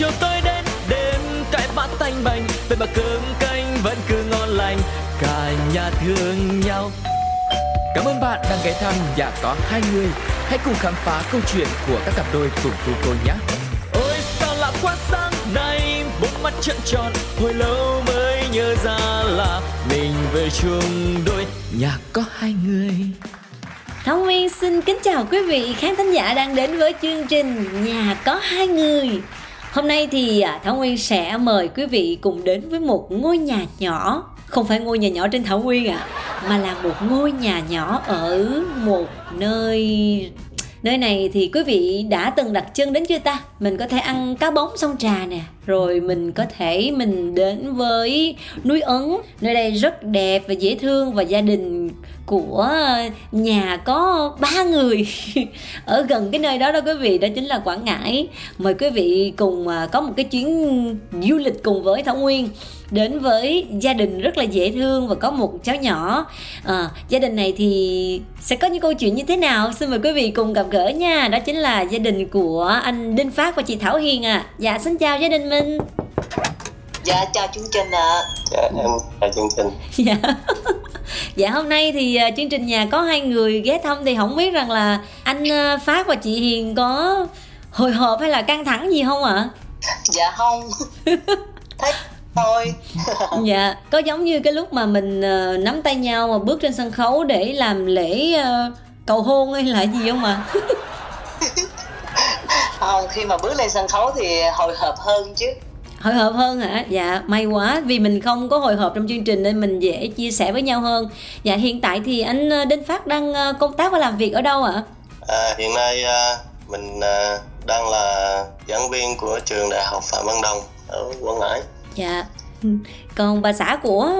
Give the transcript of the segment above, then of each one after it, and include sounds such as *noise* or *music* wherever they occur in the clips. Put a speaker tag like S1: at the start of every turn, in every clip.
S1: chiều tối đến đêm cãi vã tanh bành vậy mà cơm canh vẫn cứ ngon lành cả nhà thương nhau Cảm ơn bạn đang ghé thăm nhà có hai người. Hãy cùng khám phá câu chuyện của các cặp đôi cùng cô cô nhé. Ôi sao lạ quá sáng nay, bốn mắt trợn tròn, hồi lâu mới nhớ ra là mình về chung đôi nhà có hai người.
S2: Thông Nguyên xin kính chào quý vị khán thính giả đang đến với chương trình Nhà có hai người. Hôm nay thì à, Thảo Nguyên sẽ mời quý vị cùng đến với một ngôi nhà nhỏ Không phải ngôi nhà nhỏ trên Thảo Nguyên ạ à, Mà là một ngôi nhà nhỏ ở một nơi Nơi này thì quý vị đã từng đặt chân đến chưa ta? Mình có thể ăn cá bóng sông trà nè rồi mình có thể mình đến với núi Ấn. Nơi đây rất đẹp và dễ thương Và gia đình của nhà có ba người. *laughs* Ở gần cái nơi đó đó quý vị đó chính là quảng ngãi. Mời quý vị cùng à, có một cái chuyến du lịch cùng với thảo nguyên. Đến với gia đình rất là dễ thương và có một cháu nhỏ. À, gia đình này thì sẽ có những câu chuyện như thế nào? Xin mời quý vị cùng gặp gỡ nha. Đó chính là gia đình của anh đinh phát và chị thảo hiền à dạ xin chào gia đình mình
S3: dạ chào chương trình ạ à.
S4: dạ em chào chương trình *laughs*
S2: dạ dạ hôm nay thì uh, chương trình nhà có hai người ghé thăm thì không biết rằng là anh uh, phát và chị hiền có hồi hộp hay là căng thẳng gì không ạ à?
S3: dạ không *laughs* thấy thôi *laughs*
S2: dạ có giống như cái lúc mà mình uh, nắm tay nhau mà bước trên sân khấu để làm lễ uh, cầu hôn hay là gì không ạ à?
S3: Không khi mà bước lên sân khấu thì hồi hộp hơn chứ.
S2: Hồi hộp hơn hả? Dạ may quá. Vì mình không có hồi hộp trong chương trình nên mình dễ chia sẻ với nhau hơn. Dạ hiện tại thì anh ờ, đinh phát đang ờ, công tác và làm việc ở đâu ạ?
S4: À, hiện nay ờ, mình đang là giảng viên của trường đại học phạm văn đồng ở quảng ngãi.
S2: Dạ. Còn bà xã của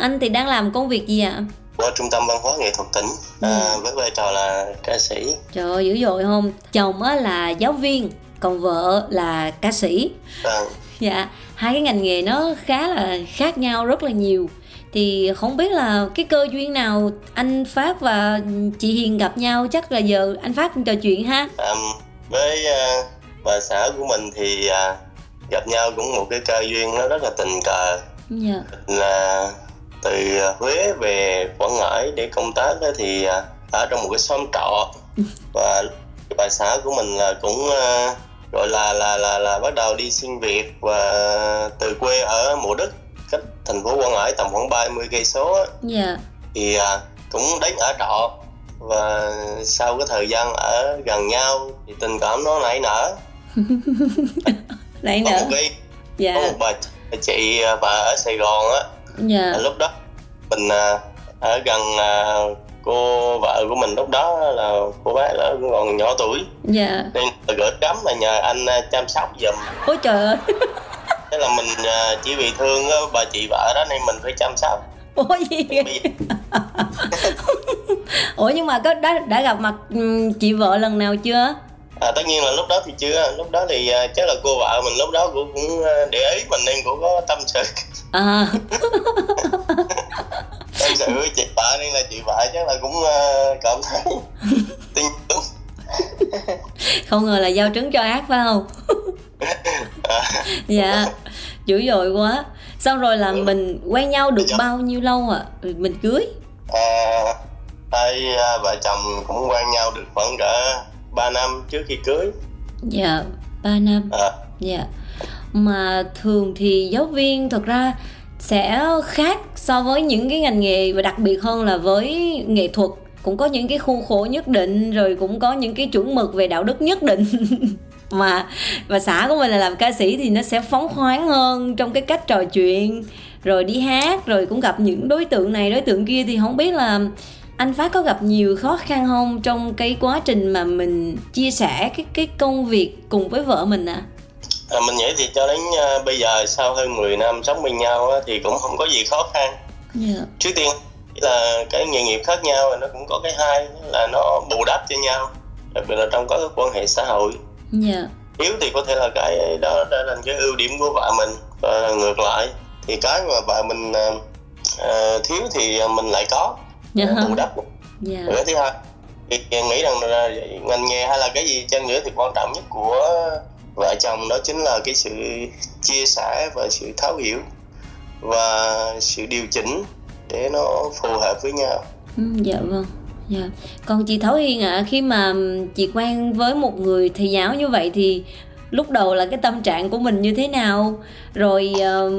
S2: anh thì đang làm công việc gì ạ
S4: ở trung tâm văn hóa nghệ thuật tỉnh à, ừ. với vai trò là ca sĩ.
S2: Trời ơi dữ dội không? Chồng á là giáo viên còn vợ là ca sĩ. À dạ hai cái ngành nghề nó khá là khác nhau rất là nhiều. Thì không biết là cái cơ duyên nào anh Phát và chị Hiền gặp nhau chắc là giờ anh Phát trò chuyện ha.
S4: À, với uh, bà xã của mình thì uh, gặp nhau cũng một cái cơ duyên nó rất là tình cờ.
S2: Dạ.
S4: là từ Huế về Quảng Ngãi để công tác thì uh, ở trong một cái xóm trọ. *laughs* Và bà xã của mình là cũng uh, gọi là là là là bắt đầu đi xin việc và từ quê ở mộ đức cách thành phố quảng ngãi tầm khoảng 30 cây số
S2: dạ.
S4: Thì à, cũng đến ở trọ và sau cái thời gian ở gần nhau thì tình cảm nó nảy nở. *laughs*
S2: Nảy nở
S4: có một cái dạ. có một bà chị bà ở sài gòn á
S2: dạ.
S4: lúc đó mình à, ở gần à, cô vợ của mình lúc đó là cô bé đó cũng còn nhỏ tuổi.
S2: Dạ.
S4: Nên gửi cắm là nhờ anh à, chăm sóc giùm.
S2: Ôi trời ơi.
S4: Thế là mình à, chỉ vì thương bà chị vợ đó nên mình phải chăm sóc.
S2: Ủa gì *laughs* ủa nhưng mà có đã đã gặp mặt ừ, chị vợ lần nào chưa
S4: à tất nhiên là lúc đó thì chưa. Lúc đó thì uh, chắc là cô vợ mình lúc đó cũng cũng để ý mình nên cũng có tâm sự.
S2: À. *laughs*
S4: Tâm sự với chị vợ nên là chị vợ chắc là cũng uh, cảm thấy *laughs* tin tưởng.
S2: Không ngờ là giao trứng cho ác phải không? À. *laughs* dạ dữ dội quá. Xong rồi là mình quen nhau được bao nhiêu lâu ạ? À? mình cưới?
S4: À, hai vợ chồng cũng quen nhau được khoảng cỡ 3 năm trước khi cưới.
S2: Dạ 3 năm.
S4: À.
S2: dạ. Mà thường thì giáo viên thật ra sẽ khác so với những cái ngành nghề và đặc biệt hơn là với nghệ thuật. Cũng có những cái khuôn khổ nhất định rồi cũng có những cái chuẩn mực về đạo đức nhất định. *laughs* Mà và xã của mình là làm ca sĩ thì nó sẽ phóng khoáng hơn trong cái cách trò chuyện rồi đi hát rồi cũng gặp những đối tượng này đối tượng kia thì không biết là anh Phát có gặp nhiều khó khăn không trong cái quá trình mà mình chia sẻ cái cái công việc cùng với vợ mình à?
S4: à mình nghĩ thì cho đến uh, bây giờ sau hơn 10 năm sống bên nhau uh, thì cũng không có gì khó khăn. Yeah.
S2: Dạ.
S4: Trước tiên là cái nghề nghiệp khác nhau nó cũng có cái hai là nó bù đắp cho nhau đặc biệt là trong các quan hệ xã hội.
S2: Yeah.
S4: Dạ. Yếu thì có thể là cái đó đã là cái ưu điểm của vợ mình và ngược lại thì cái mà vợ mình uh, thiếu thì mình lại có
S2: yeah.
S4: bù đắp.
S2: Yeah.
S4: cái thứ hai thì nghĩ rằng là ngành nghề hay là cái gì chăng nữa thì quan trọng nhất của vợ chồng đó chính là cái sự chia sẻ và sự thấu hiểu và sự điều chỉnh để nó phù hợp với nhau.
S2: Ừ, dạ vâng. Dạ. Còn chị Thảo Hiền ạ khi mà chị quen với một người thầy giáo như vậy thì lúc đầu là cái tâm trạng của mình như thế nào? Rồi ờ,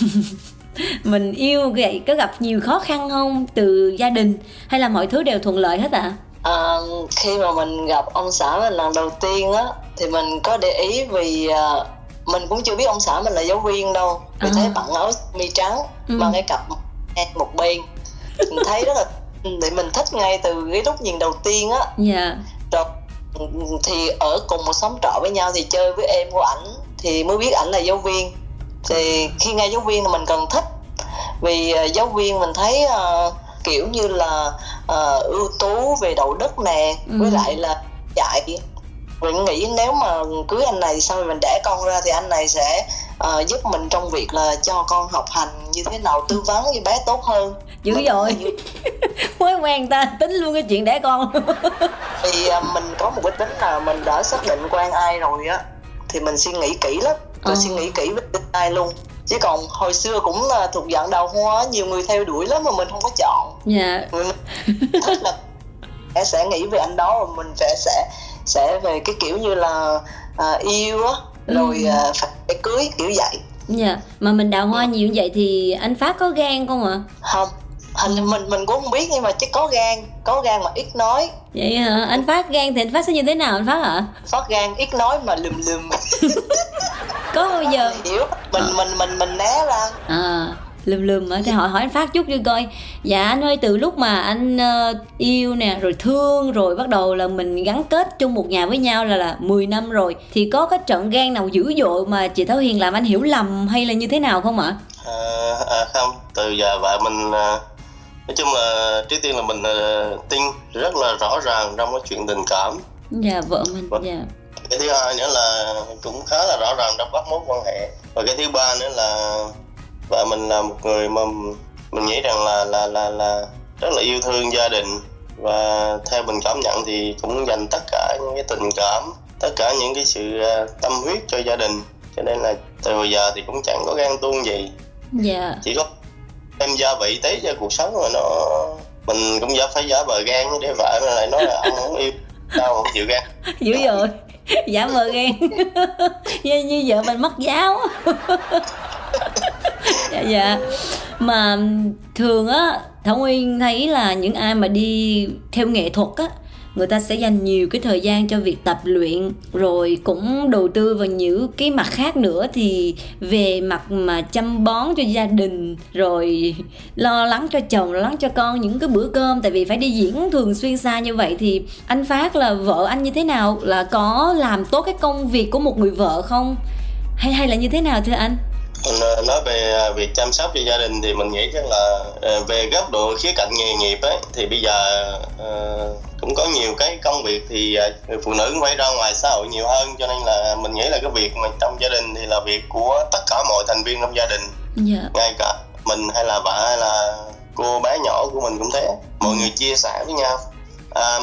S2: *laughs* *laughs* mình yêu vậy có gặp nhiều khó khăn không? Từ gia đình hay là mọi thứ đều thuận lợi hết ạ?
S3: À, khi mà mình gặp ông xã mình lần đầu tiên á thì mình có để ý vì à, mình cũng chưa biết ông xã mình là giáo viên đâu. Vì
S2: À.
S3: thấy bận áo mi trắng
S2: Ừ.
S3: mang cái cặp một bên. Mình thấy rất là *laughs* để mình thích ngay từ cái lúc nhìn đầu tiên á.
S2: Dạ.
S3: Rồi thì ở cùng một xóm trọ với nhau thì chơi với em của ảnh thì mới biết ảnh là giáo viên thì khi nghe giáo viên thì mình cần thích. Vì ờ, giáo viên mình thấy ờ, kiểu như là ờ, ưu tú về đạo đức nè
S2: Ừ.
S3: với lại là dạy. Mình nghĩ nếu mà cưới anh này xong rồi mình đẻ con ra thì anh này sẽ ờ, giúp mình trong việc là cho con học hành như thế nào tư vấn cho bé tốt hơn.
S2: Dữ
S3: Mình-
S2: dội. *laughs* mới quen ta tính luôn cái chuyện đẻ con.
S3: Thì à, mình có một cái tính là mình đã xác định quen ai rồi á thì mình suy nghĩ kỹ lắm. Rồi
S2: Ờ.
S3: suy nghĩ kỹ với tin ai luôn. Chứ còn hồi xưa cũng là thuộc dạng đào hoa nhiều người theo đuổi lắm mà mình không có chọn.
S2: Dạ.
S3: Mình thích là *laughs* sẽ nghĩ về anh đó rồi mình sẽ sẽ sẽ về cái kiểu như là à, yêu á. Rồi
S2: Ừ.
S3: à, phải, cưới kiểu vậy.
S2: Dạ. Mà mình đào hoa nhiều như vậy thì anh phát có gan không ạ?
S3: Không hình mình mình cũng không biết nhưng mà chắc có gan có gan mà ít nói.
S2: Vậy hả? Anh phát gan thì anh phát sẽ như thế nào anh phát hả
S3: phát gan ít nói mà lùm lùm
S2: có bao giờ
S3: hiểu mình mình mình mình né ra.
S2: À lùm lùm á thì hỏi hỏi anh phát chút đi coi. Dạ anh ơi từ lúc mà anh ờ, yêu nè rồi thương rồi bắt đầu là mình gắn kết chung một nhà với nhau là là 10 năm rồi thì có cái trận gan nào dữ dội mà chị Thảo Hiền làm anh hiểu lầm hay là như thế nào không ạ?
S4: À, à, không. Từ giờ vợ mình à, nói chung là trước tiên là mình à, tin rất là rõ ràng trong cái chuyện tình cảm.
S2: Dạ vợ mình dạ.
S4: Cái thứ hai nữa là cũng khá là rõ ràng trong các mối quan hệ. Và cái thứ ba nữa là vợ mình là một người mà mình nghĩ rằng là là là là rất là yêu thương gia đình. Và theo mình cảm nhận thì cũng dành tất cả những cái tình cảm tất cả những cái sự à, tâm huyết cho gia đình. Cho nên là từ giờ thì cũng chẳng có ghen tuông gì.
S2: Dạ.
S4: Chỉ có thêm gia vị tí cho cuộc sống mà nó mình cũng giả phải giả vờ gan để vợ nó lại nói là ông không yêu đâu không chịu gan.
S2: Dữ dội giả vờ ghen *laughs* như, như vợ mình mất giáo *laughs* dạ dạ. Mà thường á thảo nguyên thấy là những ai mà đi theo nghệ thuật á người ta sẽ dành nhiều cái thời gian cho việc tập luyện, rồi cũng đầu tư vào những cái mặt khác nữa. Thì về mặt mà chăm bón cho gia đình, rồi lo lắng cho chồng, lo lắng cho con những cái bữa cơm, tại vì phải đi diễn thường xuyên xa như vậy, thì anh phát là vợ anh như thế nào? Là có làm tốt cái công việc của một người vợ không? Hay hay là như thế nào thưa anh?
S4: Mình ờ, nói về ờ, việc chăm sóc cho gia đình thì mình nghĩ chắc là ờ, về góc độ khía cạnh nghề nghiệp ấy thì bây giờ cũng có nhiều cái công việc thì người phụ nữ cũng phải ra ngoài xã hội nhiều hơn. Cho nên là mình nghĩ là cái việc mà trong gia đình thì là việc của tất cả mọi thành viên trong gia đình.
S2: Dạ.
S4: Ngay cả mình hay là vợ hay là cô bé nhỏ của mình cũng thế. Mọi người chia sẻ với nhau. À,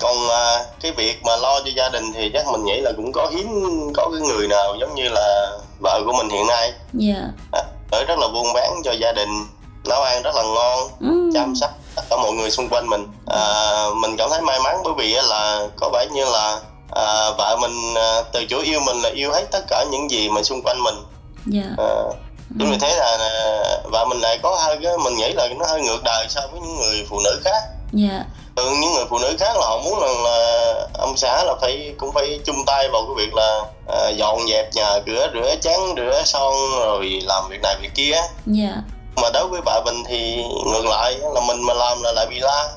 S4: còn à, cái việc mà lo cho gia đình thì chắc mình nghĩ là cũng có hiếm có cái người nào giống như là vợ của mình hiện nay.
S2: Dạ.
S4: À, ở rất là buôn bán cho gia đình nấu ăn rất là ngon
S2: Ừm.
S4: chăm sóc tất cả mọi người xung quanh mình. À, mình cảm thấy may mắn bởi vì là có vẻ như là à, vợ mình à, từ chỗ yêu mình là yêu hết tất cả những gì mà xung quanh mình.
S2: Dạ.
S4: À, chính vì thế là à, vợ mình lại có hơi cái mình nghĩ là nó hơi ngược đời so với những người phụ nữ khác.
S2: Dạ
S4: thường những người phụ nữ khác là họ muốn rằng là ông xã là phải cũng phải chung tay vào cái việc là à, dọn dẹp nhà cửa rửa chén rửa son rồi làm việc này việc kia.
S2: Dạ.
S4: Mà đối với vợ mình thì ngược lại là mình mà làm là lại bị la.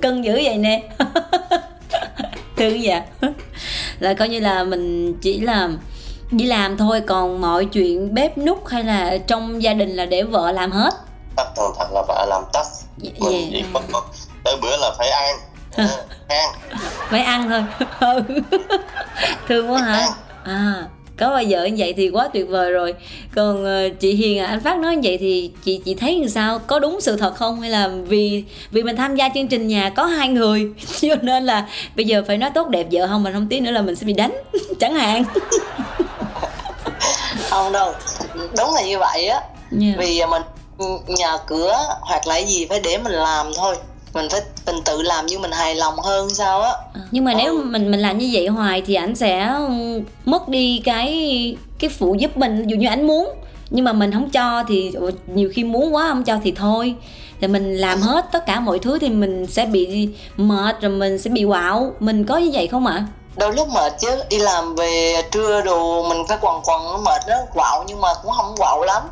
S2: Cân dữ vậy nè. *laughs* Thương dạ. Là coi như là mình chỉ là đi làm thôi còn mọi chuyện bếp nút hay là trong gia đình là để vợ làm hết.
S4: Thật thật là vợ làm tất.
S2: Dạ
S4: mình chỉ
S2: dạ.
S4: có tới bữa là phải ăn. À, ăn.
S2: phải ăn thôi. Ừ. *laughs* thương quá hả? À có bao giờ như vậy thì quá tuyệt vời rồi. Còn ờ, chị hiền à, anh phát nói như vậy thì chị chị thấy như sao? Có đúng sự thật không? Hay là vì vì mình tham gia chương trình nhà có hai người *laughs* cho nên là bây giờ phải nói tốt đẹp vợ không mình không tí nữa là mình sẽ bị đánh. *laughs* Chẳng hạn.
S3: Không đâu. Đúng là như vậy á.
S2: Yeah.
S3: vì mình nhà cửa hoặc là gì phải để mình làm thôi mình phải mình tự làm như mình hài lòng hơn sao á.
S2: Nhưng mà
S3: Ừ.
S2: nếu mình mình làm như vậy hoài thì ảnh sẽ mất đi cái cái phụ giúp mình. Dù như ảnh muốn nhưng mà mình không cho thì nhiều khi muốn quá không cho thì thôi. Thì mình làm hết tất cả mọi thứ thì mình sẽ bị mệt rồi mình sẽ bị quạo. Mình có như vậy không ạ?
S3: Đôi lúc mệt chứ. Đi làm về trưa đồ mình phải quằn quằn nó mệt nó quạo nhưng mà cũng không quạo lắm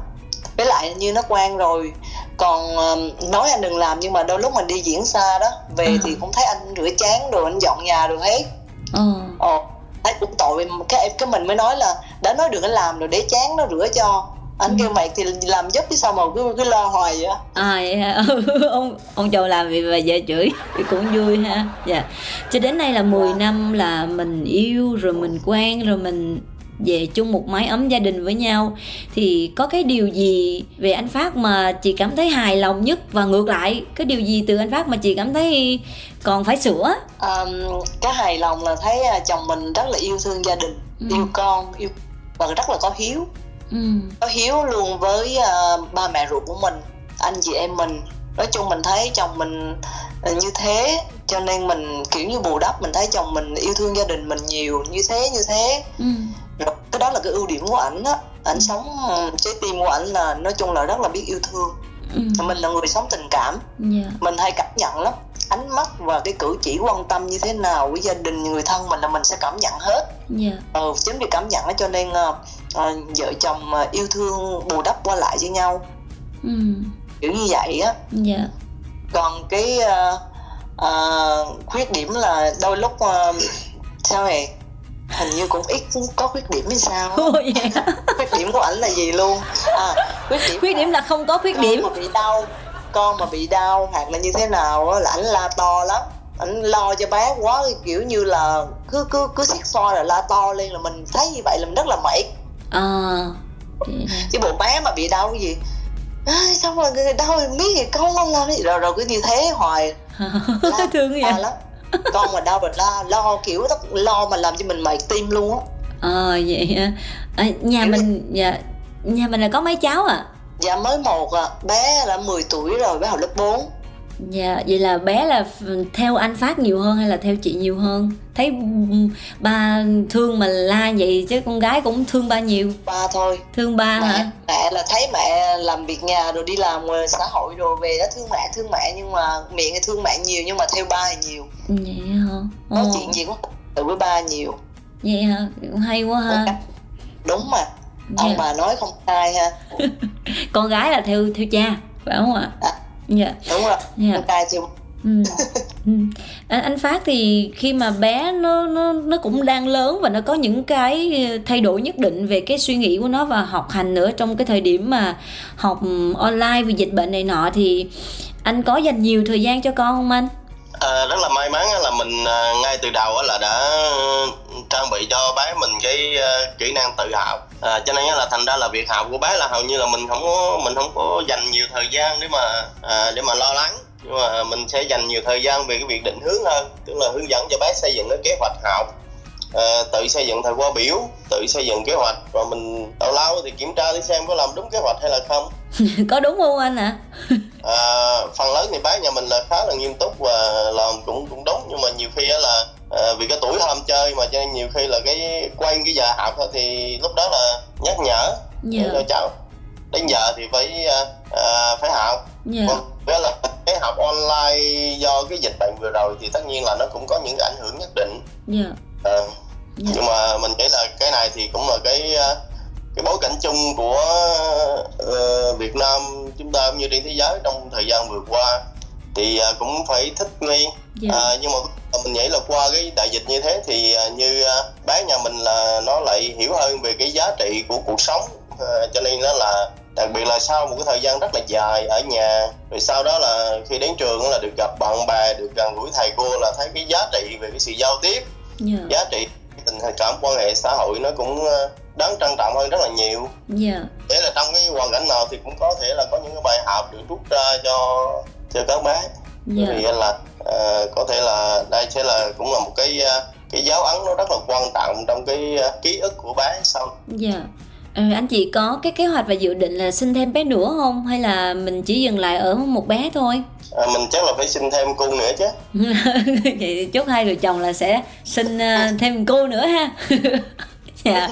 S3: với lại như nó quen rồi. Còn ờm, nói anh đừng làm nhưng mà đôi lúc mình đi diễn xa đó về
S2: À.
S3: thì cũng thấy anh rửa chén rồi anh dọn nhà rồi hết.
S2: Ờ.
S3: Ồ thấy cũng tội cái cái mình mới nói là đã nói đừng có làm rồi để chán nó rửa cho. Anh
S2: Ừ.
S3: kêu mày thì làm giúp chứ sao mà cứ cứ lo hoài vậy
S2: à vậy hả? *laughs* ông ông chồng làm vì bà vợ chửi thì cũng vui ha. Dạ. Cho đến nay là 10 năm là mình yêu rồi mình quen rồi mình về chung một mái ấm gia đình với nhau. Thì có cái điều gì về anh Phát mà chị cảm thấy hài lòng nhất? Và ngược lại cái điều gì từ anh Phát mà chị cảm thấy còn phải sửa?
S3: Um, cái hài lòng là thấy à, chồng mình rất là yêu thương gia đình
S2: Ừ.
S3: yêu con yêu và rất là có hiếu.
S2: Ừ.
S3: Có hiếu luôn với à, ba mẹ ruột của mình anh chị em mình. Nói chung mình thấy chồng mình à, như thế cho nên mình kiểu như bù đắp mình thấy chồng mình yêu thương gia đình mình nhiều như thế như thế.
S2: Ừ
S3: cái đó là cái ưu điểm của ảnh á. Ảnh sống ừ, trái tim của ảnh là nói chung là rất là biết yêu thương.
S2: Ừ.
S3: Mình là người sống tình cảm.
S2: Dạ.
S3: Mình hay cảm nhận lắm. Ánh mắt và cái cử chỉ quan tâm như thế nào với gia đình người thân mình là mình sẽ cảm nhận hết.
S2: Dạ.
S3: Ừ, chính vì cảm nhận đó cho nên ờ, ờ, vợ chồng ờ, yêu thương bù đắp qua lại với nhau.
S2: Ừ.
S3: Kiểu như vậy á.
S2: Dạ.
S3: Còn cái ờ, ờ, khuyết điểm là đôi lúc ờ, sao vậy hình như cũng ít có khuyết điểm hay sao *laughs*
S2: vậy hả? *laughs*
S3: khuyết điểm của ảnh là gì luôn? À khuyết điểm
S2: khuyết điểm là không có khuyết
S3: con
S2: điểm.
S3: mà bị đau con mà bị đau hoặc là như thế nào là ảnh la to lắm. Ảnh lo cho bé quá kiểu như là cứ cứ cứ xiết xoa là la to lên là mình thấy như vậy là mình rất là mệt.
S2: À
S3: chứ bộ bé mà bị đau cái gì? Ai, xong rồi người đau gì con không làm gì. Rồi rồi cứ như thế hoài. *laughs* La-
S2: thương vậy
S3: lắm con mà đau rồi la lo kiểu đó lo mà làm cho mình mệt tim luôn á.
S2: Ờ vậy hả? À, nhà
S3: Kiểu
S2: mình dạ nhà mình là có mấy cháu à
S3: dạ mới một à bé là 10 tuổi rồi bé học lớp 4
S2: dạ vậy là bé là theo anh phát nhiều hơn hay là theo chị nhiều hơn? Thấy ba thương mà la vậy chứ con gái cũng thương ba nhiều.
S3: Ba thôi.
S2: Thương ba
S3: mẹ,
S2: hả?
S3: mẹ là thấy mẹ làm việc nhà rồi đi làm xã hội rồi về đó thương mẹ thương mẹ nhưng mà miệng thì thương mẹ nhiều nhưng mà theo ba thì nhiều.
S2: Vậy hả?
S3: Nói chuyện gì cũng tự với ba nhiều.
S2: Vậy hả? Hay quá ha.
S3: Đúng mà. Ông
S2: Dạ.
S3: bà nói không sai ha. *laughs*
S2: Con gái là theo theo cha phải không ạ?
S3: À.
S2: dạ
S3: đúng rồi
S2: dạ
S3: con trai thì
S2: Ừ. *laughs* Ừ. Anh, anh Phát thì khi mà bé nó nó nó cũng đang lớn và nó có những cái thay đổi nhất định về cái suy nghĩ của nó và học hành nữa trong cái thời điểm mà học online vì dịch bệnh này nọ thì anh có dành nhiều thời gian cho con không anh?
S4: À, rất là may mắn là mình ờ, ngay từ đầu là đã ừ, trang bị cho bé mình cái ờ, kỹ năng tự học. À, cho nên là thành ra là việc học của bé là hầu như là mình không có mình không có dành nhiều thời gian để mà à, để mà lo lắng. Nhưng mà mình sẽ dành nhiều thời gian về cái việc định hướng hơn tức là hướng dẫn cho bé xây dựng cái kế hoạch học à, tự xây dựng thời khóa biểu tự xây dựng kế hoạch và mình lâu lâu thì kiểm tra để xem có làm đúng kế hoạch hay là không. *laughs*
S2: Có đúng không anh ạ?
S4: À, *laughs* phần lớn thì bé nhà mình là khá là nghiêm túc và làm cũng cũng đúng nhưng mà nhiều khi á là à, vì cái tuổi ham chơi mà cho nên nhiều khi là cái quay cái giờ học thôi thì lúc đó là nhắc nhở
S2: Dạ,
S4: cho cháu đến giờ thì phải à, à, phải học.
S2: Dạ,
S4: còn với là cái học online do cái dịch bệnh vừa rồi thì tất nhiên là nó cũng có những cái ảnh hưởng nhất định.
S2: Dạ,
S4: à,
S2: dạ,
S4: nhưng mà mình nghĩ là cái này thì cũng là cái à, cái bối cảnh chung của ờ, Việt Nam chúng ta cũng như trên thế giới trong thời gian vừa qua. Thì à, cũng phải thích nghi.
S2: Dạ,
S4: à, nhưng mà mình nghĩ là qua cái đại dịch như thế thì à, như à, bé nhà mình là nó lại hiểu hơn về cái giá trị của cuộc sống. À, cho nên nó là đặc biệt là sau một cái thời gian rất là dài ở nhà rồi sau đó là khi đến trường là được gặp bạn bè được gần gũi thầy cô là thấy cái giá trị về cái sự giao tiếp
S2: dạ,
S4: giá trị tình hay cảm quan hệ xã hội nó cũng ờ, đáng trân trọng hơn rất là nhiều.
S2: Dạ.
S4: Để là trong cái hoàn cảnh nào thì cũng có thể là có những cái bài học được rút ra cho cho các bé
S2: dạ.
S4: Vì là ờ, có thể là đây sẽ là cũng là một cái ờ, cái giáo ấn nó rất là quan trọng trong cái ờ, ký ức của bé sau.
S2: Dạ. Ờ, anh chị có cái kế hoạch và dự định là sinh thêm bé nữa không? Hay là mình chỉ dừng lại ở một bé thôi
S4: à, mình chắc là phải sinh thêm cung nữa chứ. *laughs*
S2: Vậy chúc hai người chồng là sẽ sinh ờ, thêm cô nữa ha. *laughs* Dạ.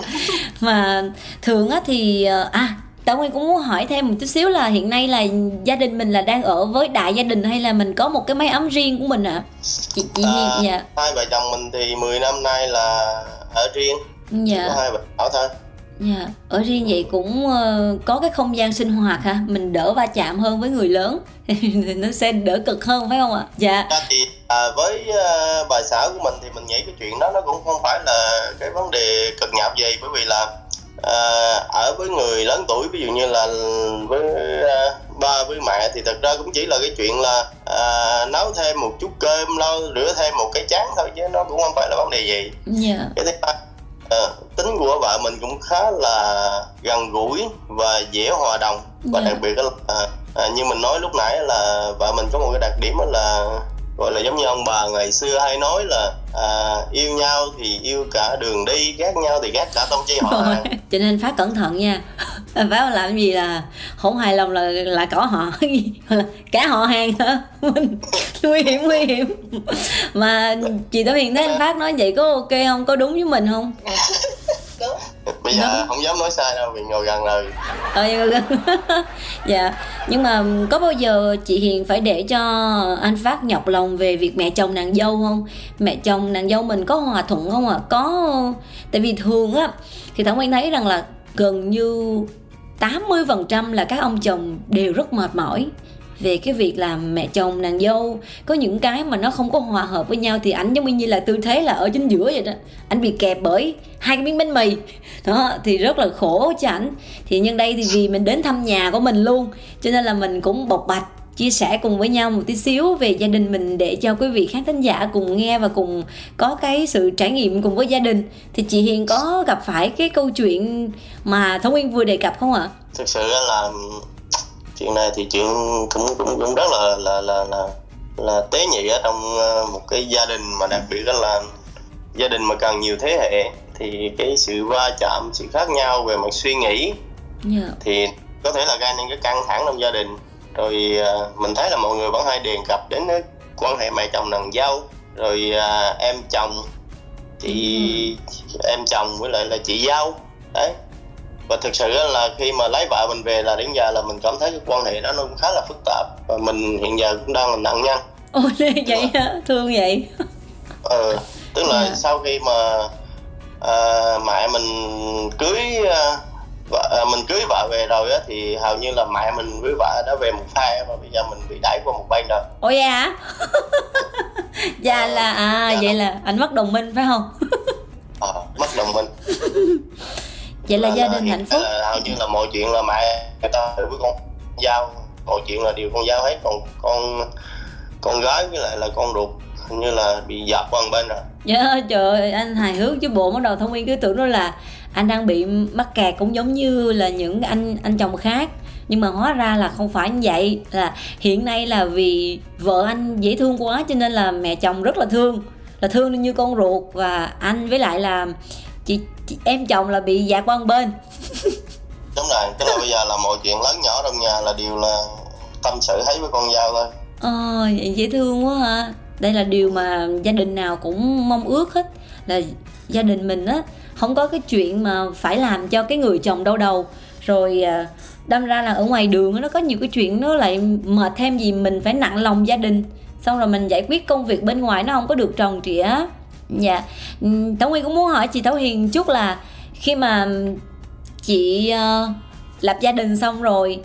S2: Mà thường á thì ờ, à Tạ Nguyên cũng muốn hỏi thêm một chút xíu là hiện nay là gia đình mình là đang ở với đại gia đình hay là mình có một cái máy ấm riêng của mình ạ? À? Chị chị
S4: À,
S2: dạ.
S4: hai vợ chồng mình thì 10 năm nay là ở riêng.
S2: Dạ.
S4: Có hai vợ ở thôi
S2: dạ ở riêng vậy cũng ờ, có cái không gian sinh hoạt ha, mình đỡ va chạm hơn với người lớn. *laughs* Nó sẽ đỡ cực hơn phải không ạ? Dạ.
S4: Ra thì à, với à, bà xã của mình thì mình nghĩ cái chuyện đó nó cũng không phải là cái vấn đề cực nhọc gì bởi vì là à, ở với người lớn tuổi ví dụ như là với à, ba với mẹ thì thật ra cũng chỉ là cái chuyện là à, nấu thêm một chút cơm lau rửa thêm một cái chén thôi chứ nó cũng không phải là vấn đề gì.
S2: Dạ.
S4: Cái thứ hai à, tính của vợ mình cũng khá là gần gũi và dễ hòa đồng và
S2: Dạ.
S4: đặc biệt là à, như mình nói lúc nãy là vợ mình có một cái đặc điểm là gọi là giống như ông bà ngày xưa hay nói là à, yêu nhau thì yêu cả đường đi ghét nhau thì ghét cả tông chi họ hàng. *laughs*
S2: cho nên phát cẩn thận nha. *laughs* Phát làm gì là không hài lòng là là cỏ họ. *laughs* Cả họ hàng hả? Nguy hiểm nguy hiểm. Mà chị Tố Hiền thấy anh Phát nói vậy có ok không? Có đúng với mình không?
S3: Đúng
S4: bây giờ
S2: Nó-
S4: không dám nói sai đâu vì ngồi gần rồi.
S2: Ờ dạ, *laughs* dạ nhưng mà có bao giờ chị Hiền phải để cho anh Phát nhọc lòng về việc mẹ chồng nàng dâu không? Mẹ chồng nàng dâu mình có hòa thuận không ạ? Có tại vì thường á thì Thảo Nguyên thấy rằng là gần như 80% là các ông chồng đều rất mệt mỏi về cái việc là mẹ chồng nàng dâu, có những cái mà nó không có hòa hợp với nhau thì ảnh giống như là tư thế là ở chính giữa vậy đó. Ảnh bị kẹp bởi hai cái miếng bánh mì. Đó, thì rất là khổ cho ảnh. Thì nhân đây thì vì mình đến thăm nhà của mình luôn, cho nên là mình cũng bộc bạch, chia sẻ cùng với nhau một tí xíu về gia đình mình để cho quý vị khán thính giả cùng nghe và cùng có cái sự trải nghiệm cùng với gia đình. Thì chị Hiền có gặp phải cái câu chuyện mà Thống Nguyên vừa đề cập không ạ?
S4: thực sự là chuyện này thì chuyện cũng cũng cũng rất là là là là, là tế nhị ở trong ờ, một cái gia đình mà đặc biệt đó là gia đình mà cần nhiều thế hệ. Thì cái sự va chạm sự khác nhau về mặt suy nghĩ
S2: Dạ.
S4: thì có thể là gây nên cái căng thẳng trong gia đình. Rồi ờ, mình thấy là mọi người vẫn hay đề cập đến cái quan hệ mẹ chồng nàng dâu. Rồi à, em chồng chị em chồng với lại là chị dâu. Đấy và thực sự là khi mà lấy vợ mình về là đến giờ là mình cảm thấy cái quan hệ đó nó cũng khá là phức tạp và mình hiện giờ cũng đang là nạn nhân
S2: Ôi vậy hả? Thương vậy.
S4: ờ, tức là
S2: Dạ.
S4: sau khi mà à, mẹ mình cưới à, vợ, à, mình cưới vợ về rồi á thì hầu như là mẹ mình với vợ đã về một phe và bây giờ mình bị đẩy qua một bên rồi
S2: Ôi *laughs* dạ hả? dạ là à
S4: Dạ
S2: vậy
S4: đúng.
S2: là anh mất đồng minh phải không?
S4: ờ, mất đồng minh *laughs*
S2: Vậy là gia đình hạnh phúc.
S4: là hầu như là mọi chuyện là mẹ người ta với con dao mọi chuyện là đều con dao hết. Còn con con gái với lại là con ruột hình như là bị dập qua một bên rồi.
S2: Dạ trời ơi anh hài hước chứ bộ bắt đầu thông nguyên cứ tưởng đó là anh đang bị mắc kẹt cũng giống như là những anh anh chồng khác. Nhưng mà hóa ra là không phải như vậy là hiện nay là vì vợ anh dễ thương quá cho nên là mẹ chồng rất là thương là thương như con ruột. Và anh với lại là chị, chị em chồng là bị dạt qua một bên. *laughs*
S4: Đúng rồi tức là bây giờ là mọi chuyện lớn nhỏ trong nhà là đều là tâm sự hết với con dao thôi.
S2: Ờ, vậy dễ thương quá ha. Đây là điều mà gia đình nào cũng mong ước hết. Là gia đình mình á không có cái chuyện mà phải làm cho cái người chồng đau đầu. Rồi à, đâm ra là ở ngoài đường nó có nhiều cái chuyện nó lại mệt thêm gì mình phải nặng lòng gia đình. Xong rồi mình giải quyết công việc bên ngoài nó không có được tròn trịa dạ. Ừm, Tảo Nguyên cũng muốn hỏi chị Thảo Hiền chút là khi mà chị ờ, lập gia đình xong rồi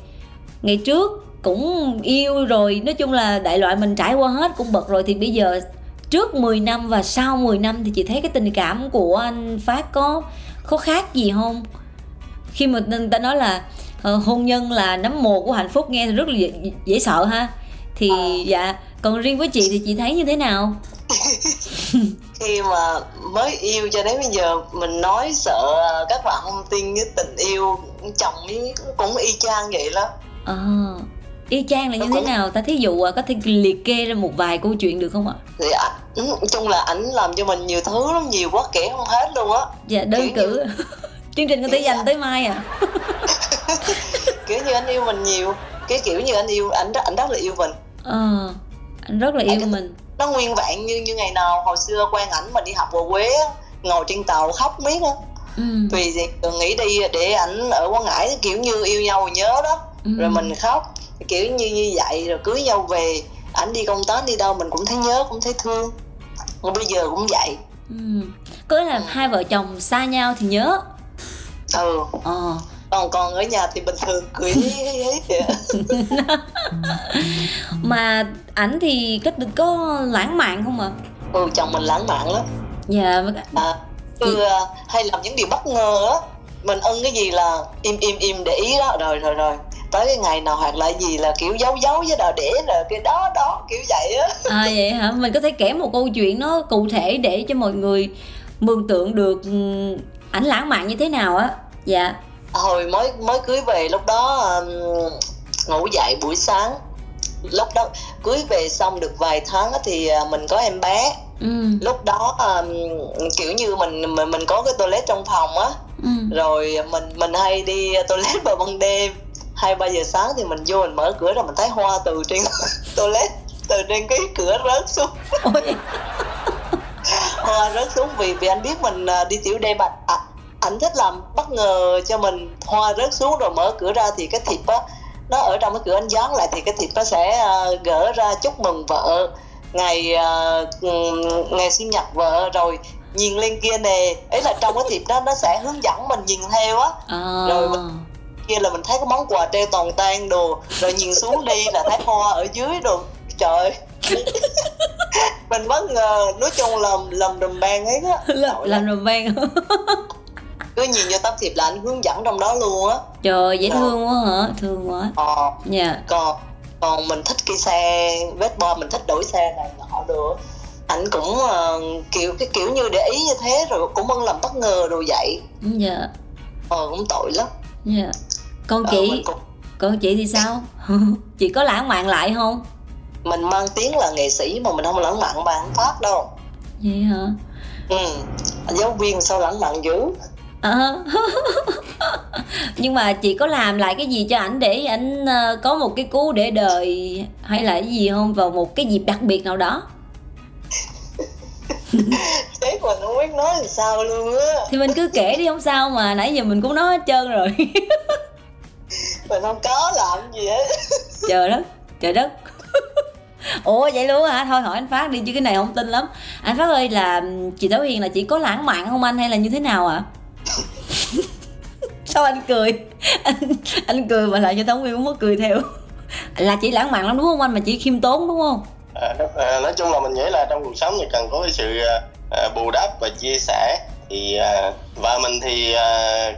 S2: ngày trước cũng yêu rồi nói chung là đại loại mình trải qua hết cũng bật rồi thì bây giờ trước 10 năm và sau 10 năm thì chị thấy cái tình cảm của anh Phát có có khác gì không? Khi mà người ta nói là ờ, hôn nhân là nấm mồ của hạnh phúc nghe rất là dễ, dễ sợ ha. Thì dạ còn riêng với chị thì chị thấy như thế nào *laughs*
S3: khi mà mới yêu cho đến bây giờ mình nói sợ các bạn không tin với tình yêu chồng ấy cũng y chang vậy đó.
S2: Ờ y chang là như
S3: Nó
S2: thế
S3: cũng-
S2: nào ta? Thí dụ à, có thể liệt kê ra một vài câu chuyện được không ạ?
S3: Thì nói chung là ảnh làm cho mình nhiều thứ lắm nhiều quá kể không hết luôn á.
S2: Dạ đơn
S3: Kiểu
S2: cử. *laughs* Chương trình có thể dành
S3: dạ.
S2: tới mai à. *laughs*
S3: Kiểu như anh yêu mình nhiều cái kiểu như anh yêu ảnh rất ảnh rất là yêu mình.
S2: Ờ anh rất là yêu
S3: cái-
S2: mình.
S3: nó nguyên vẹn như như ngày nào hồi xưa quen ảnh mình đi học ở Quế ngồi trên tàu khóc miết á.
S2: Ừ.
S3: vì gì nghĩ đi để ảnh ở Quảng Ngãi kiểu như yêu nhau nhớ đó.
S2: Ừ.
S3: rồi mình khóc kiểu như như vậy rồi cưới nhau về. Ảnh đi công tác đi đâu mình cũng thấy nhớ cũng thấy thương. Rồi bây giờ cũng vậy.
S2: Ừ. nghĩa là hai vợ chồng xa nhau thì nhớ.
S3: Ừ.
S2: Ờ
S3: còn còn ở nhà thì bình thường cười hí *laughs*
S2: mà ảnh thì có có lãng mạn không ạ?
S3: Ừ chồng mình lãng mạn lắm.
S2: Dạ cả-
S3: à, cứ à, hay làm những điều bất ngờ á mình ưng cái gì là im im im để ý đó rồi rồi rồi. Tới cái ngày nào hoặc là gì là kiểu giấu giấu với đờ để là cái đó đó kiểu vậy á.
S2: À vậy hả? Mình có thể kể một câu chuyện nó cụ thể để cho mọi người mường tượng được ừ, ảnh lãng mạn như thế nào á. Dạ
S3: hồi mới mới cưới về lúc đó um, ngủ dậy buổi sáng. Lúc đó cưới về xong được vài tháng thì à, mình có em bé.
S2: Ừ.
S3: Lúc đó um, kiểu như mình mình mình có cái toilet trong phòng á.
S2: Ừ.
S3: Rồi mình mình hay đi toilet vào ban đêm. Hai ba giờ sáng thì mình vô mình mở cửa ra mình thấy hoa từ trên *laughs* toilet từ trên cái cửa rớt xuống. *laughs* Hoa rớt xuống vì vì anh biết mình à, đi tiểu đêm anh à, anh thích làm bất ngờ cho mình hoa rớt xuống rồi mở cửa ra thì cái thịt á nó ở trong cái cửa anh dán lại thì cái thịt nó sẽ à, gỡ ra chúc mừng vợ. Ngày ừm, ngày sinh nhật vợ rồi nhìn lên kia nè ấy là trong cái thịt đó nó sẽ hướng dẫn mình nhìn theo á.
S2: À,
S3: Rồi kia là mình thấy cái món quà treo toàn tan đồ rồi nhìn xuống đi là thấy hoa ở dưới đồ. Trời. *laughs* Mình bất ngờ nói chung là lầm đùm bang hết á
S2: làm, làm rùm beng *laughs*
S3: cứ nhìn vô tấm thiệp là anh hướng dẫn trong đó luôn á.
S2: Trời dễ
S3: Ờ.
S2: thương quá hả? Thương quá.
S3: Ờ,
S2: dạ.
S3: Còn còn mình thích cái xe Vespa mình thích đổi xe này nọ nữa. Ảnh cũng ờ, kiểu cái kiểu như để ý như thế rồi cũng ân làm bất ngờ đồ vậy.
S2: Dạ.
S3: Ờ cũng tội lắm.
S2: Dạ. Còn
S3: Ờ,
S2: chị?
S3: mình, cũng,
S2: còn chị thì sao? *laughs* Chị có lãng mạn lại không?
S3: Mình mang tiếng là nghệ sĩ mà mình không lãng mạn bằng anh Pháp đâu.
S2: Vậy hả?
S3: Ừ. Giáo viên sao lãng mạn dữ
S2: À. *laughs* nhưng mà chị có làm lại cái gì cho ảnh để ảnh ờ, có một cái cú để đời hay là cái gì không? Vào một cái dịp đặc biệt nào đó. *laughs*
S3: Thế mình không biết nói làm sao luôn á.
S2: Thì mình cứ kể đi không sao mà nãy giờ mình cũng nói hết trơn rồi. *laughs*
S3: Mình không có làm gì hết.
S2: Trời đất trời đất. Ủa vậy luôn hả? Thôi hỏi anh phát đi chứ cái này không tin lắm. Anh phát ơi là chị Thảo Hiền là chị có lãng mạn không anh? Hay là như thế nào ạ sao anh cười? Anh anh cười mà lại cho thống Nguyên cũng có cười theo. Là chị lãng mạn lắm đúng không anh? Mà chị khiêm tốn đúng không?
S4: À, đó- à, nói chung là mình nghĩ là trong cuộc sống thì cần có cái sự à, à bù đắp và chia sẻ. Thì à, mình thì à,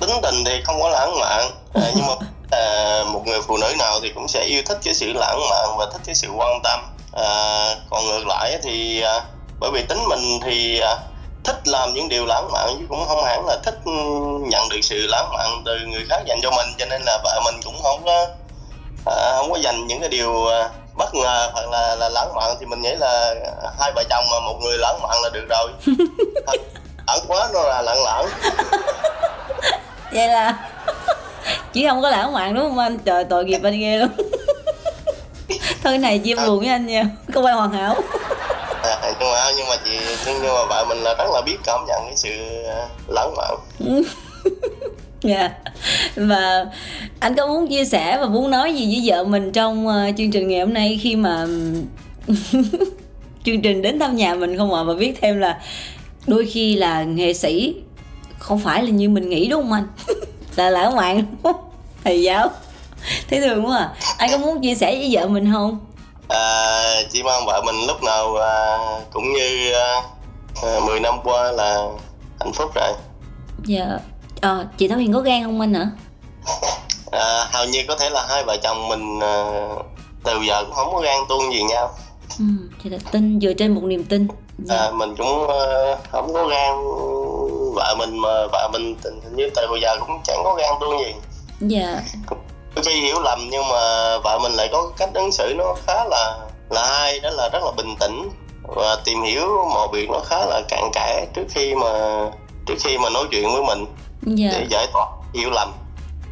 S4: tính tình thì không có lãng mạn. À, nhưng mà à, một người phụ nữ nào thì cũng sẽ yêu thích cái sự lãng mạn và thích cái sự quan tâm. À, còn ngược lại thì à, bởi vì tính mình thì à, thích làm những điều lãng mạn chứ cũng không hẳn là thích ừ, nhận được sự lãng mạn từ người khác dành cho mình cho nên là vợ mình cũng không có à, không có dành những cái điều à, bất ngờ hoặc là là lãng mạn. Thì mình nghĩ là hai vợ chồng mà một người lãng mạn là được rồi. *laughs* Ẩn quá nó là lãng lãng. *laughs*
S2: Vậy là chị không có lãng mạn đúng không anh? Trời tội nghiệp anh ghê luôn thôi này chia buồn với anh nha không ai hoàn hảo
S4: à, nhưng mà nhưng mà chị nhưng, nhưng mà vợ mình là rất là biết cảm nhận cái sự à, lãng mạn. *laughs*
S2: Dạ. Và anh có muốn chia sẻ và muốn nói gì với vợ mình trong ờ, chương trình ngày hôm nay khi mà *laughs* chương trình đến thăm nhà mình không ạ? Và biết thêm là đôi khi là nghệ sĩ không phải là như mình nghĩ đúng không anh? *laughs* Là lãng mạn thầy giáo. Thấy thương quá à. Anh có muốn chia sẻ với vợ mình không?
S4: À, chỉ mong vợ mình lúc nào à, cũng như à, à, 10 năm qua là hạnh phúc rồi.
S2: Dạ ờ chị thảo hiền có gan không anh hả
S4: à, hầu như có thể là hai vợ chồng mình à, từ giờ cũng không có gan tuông gì nhau.
S2: Ừ, thì là tin dựa trên một niềm tin.
S4: Dạ. à, mình cũng uh, không có gan vợ mình mà vợ mình tình hình như từ bây giờ cũng chẳng có gan tuông gì.
S2: Dạ.
S4: Khi hiểu lầm nhưng mà vợ mình lại có cách ứng xử nó khá là là hay đó là rất là bình tĩnh và tìm hiểu mọi việc nó khá là cặn kẽ trước khi mà trước khi mà nói chuyện với mình
S2: dạ.
S4: để giải tỏa hiểu lầm.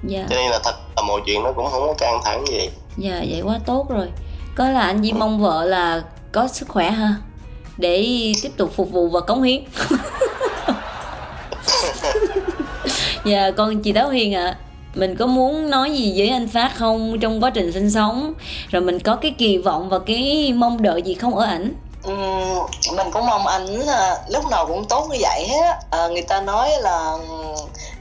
S2: Dạ.
S4: Cho nên là thật là mọi chuyện nó cũng không có căng thẳng gì.
S2: Dạ vậy quá tốt rồi. Có là anh chỉ mong vợ là có sức khỏe ha? Để tiếp tục phục vụ và cống hiến. *laughs* Dạ con chị Táo Hiền ạ. à, mình có muốn nói gì với anh Phát không trong quá trình sinh sống? Rồi mình có cái kỳ vọng và cái mong đợi gì không ở ảnh?
S3: Ừ, mình cũng mong ảnh lúc nào cũng tốt như vậy hết à, người ta nói là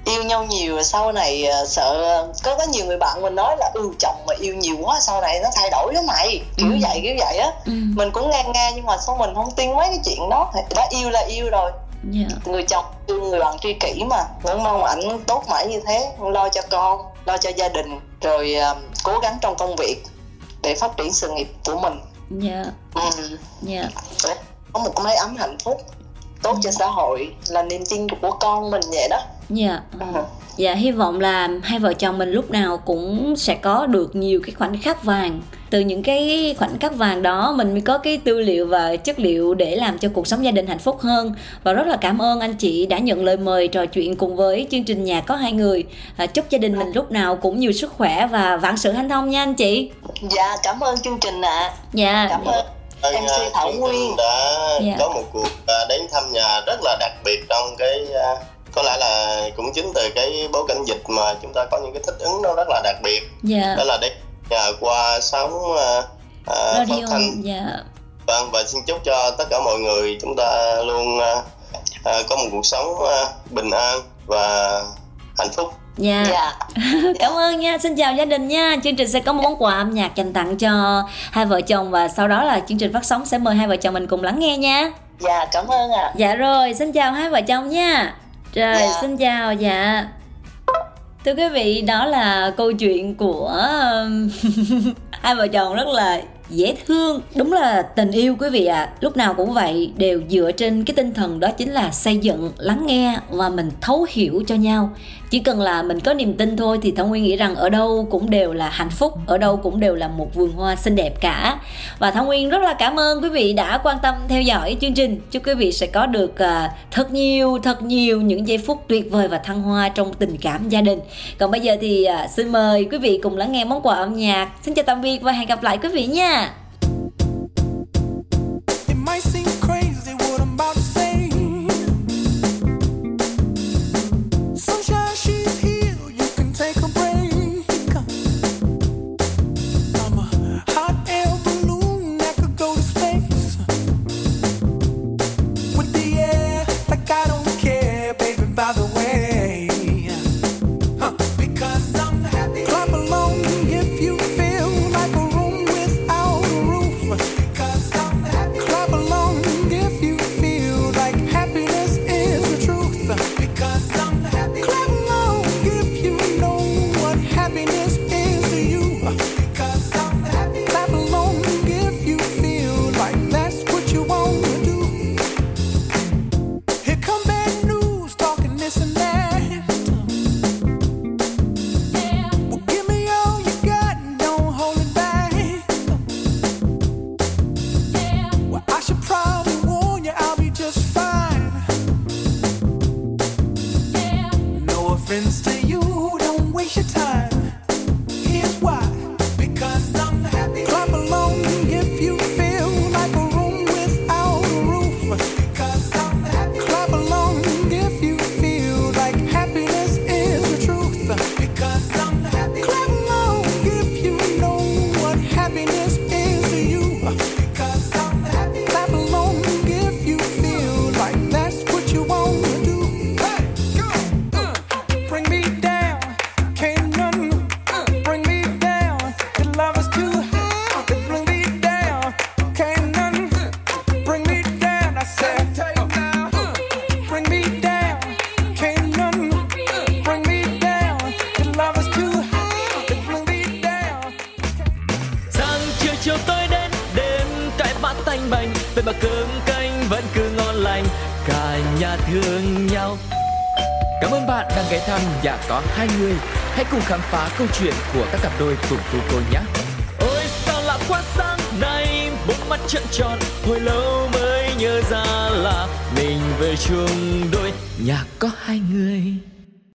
S3: yêu nhau nhiều sau này à, sợ có có nhiều người bạn mình nói là ừ chồng mà yêu nhiều quá sau này nó thay đổi đó mày. Kiểu ừ. vậy kiểu vậy á. Ừ. mình cũng nghe nghe nhưng mà sao mình không tin mấy cái chuyện đó. Đã yêu là yêu rồi yeah. Dạ. người chồng người bạn tri kỷ mà vẫn mong ảnh tốt mãi như thế lo cho con lo cho gia đình rồi uh, cố gắng trong công việc để phát triển sự nghiệp của mình
S2: dạ
S3: ừ. dạ có một cái mái ấm hạnh phúc tốt cho xã hội là niềm tin của con mình vậy đó.
S2: Dạ. Ừ. dạ hy vọng là hai vợ chồng mình lúc nào cũng sẽ có được nhiều cái khoảnh khắc vàng. Từ những cái khoảnh khắc vàng đó mình mới có cái tư liệu và chất liệu để làm cho cuộc sống gia đình hạnh phúc hơn. Và rất là cảm ơn anh chị đã nhận lời mời trò chuyện cùng với chương trình nhà có hai người. À, chúc gia đình mình lúc nào cũng nhiều sức khỏe và vạn sự hanh thông nha anh chị.
S3: Dạ cảm ơn chương trình ạ. À.
S2: dạ.
S3: Cảm ơn MC à, Thảo Nguyên
S4: đã dạ. có một cuộc à, đến thăm nhà rất là đặc biệt trong cái à, có lẽ là cũng chính từ cái bối cảnh dịch mà chúng ta có những cái thích ứng nó rất là đặc biệt
S2: dạ.
S4: đó là đến nhà qua sóng uh,
S2: phát thanh dạ.
S4: vâng và xin chúc cho tất cả mọi người chúng ta luôn uh, uh, có một cuộc sống uh, bình an và hạnh phúc
S2: Dạ. Yeah. *laughs* yeah. Cảm ơn nha. Xin chào gia đình nha. Chương trình sẽ có một món quà âm nhạc dành tặng cho hai vợ chồng và sau đó là chương trình phát sóng sẽ mời hai vợ chồng mình cùng lắng nghe nha.
S3: Dạ, cảm ơn ạ. À.
S2: Dạ rồi, xin chào hai vợ chồng nha. Rồi, dạ. xin chào dạ. Thưa quý vị, đó là câu chuyện của *laughs* hai vợ chồng rất là dễ thương. Đúng là tình yêu quý vị ạ à. lúc nào cũng vậy đều dựa trên cái tinh thần đó chính là xây dựng lắng nghe và mình thấu hiểu cho nhau. Chỉ cần là mình có niềm tin thôi thì thảo nguyên nghĩ rằng ở đâu cũng đều là hạnh phúc ở đâu cũng đều là một vườn hoa xinh đẹp cả. Và thảo nguyên rất là cảm ơn quý vị đã quan tâm theo dõi chương trình. Chúc quý vị sẽ có được uh, thật nhiều thật nhiều những giây phút tuyệt vời và thăng hoa trong tình cảm gia đình. Còn bây giờ thì uh, xin mời quý vị cùng lắng nghe món quà âm nhạc. Xin chào tạm biệt và hẹn gặp lại quý vị nha.
S1: I see. Cùng khám phá câu chuyện của các cặp đôi cùng cô cô nhé. Ôi, sao lạ quá, sáng nay Bốn mắt trợn tròn, Hồi lâu mới nhớ ra là Mình về chung đôi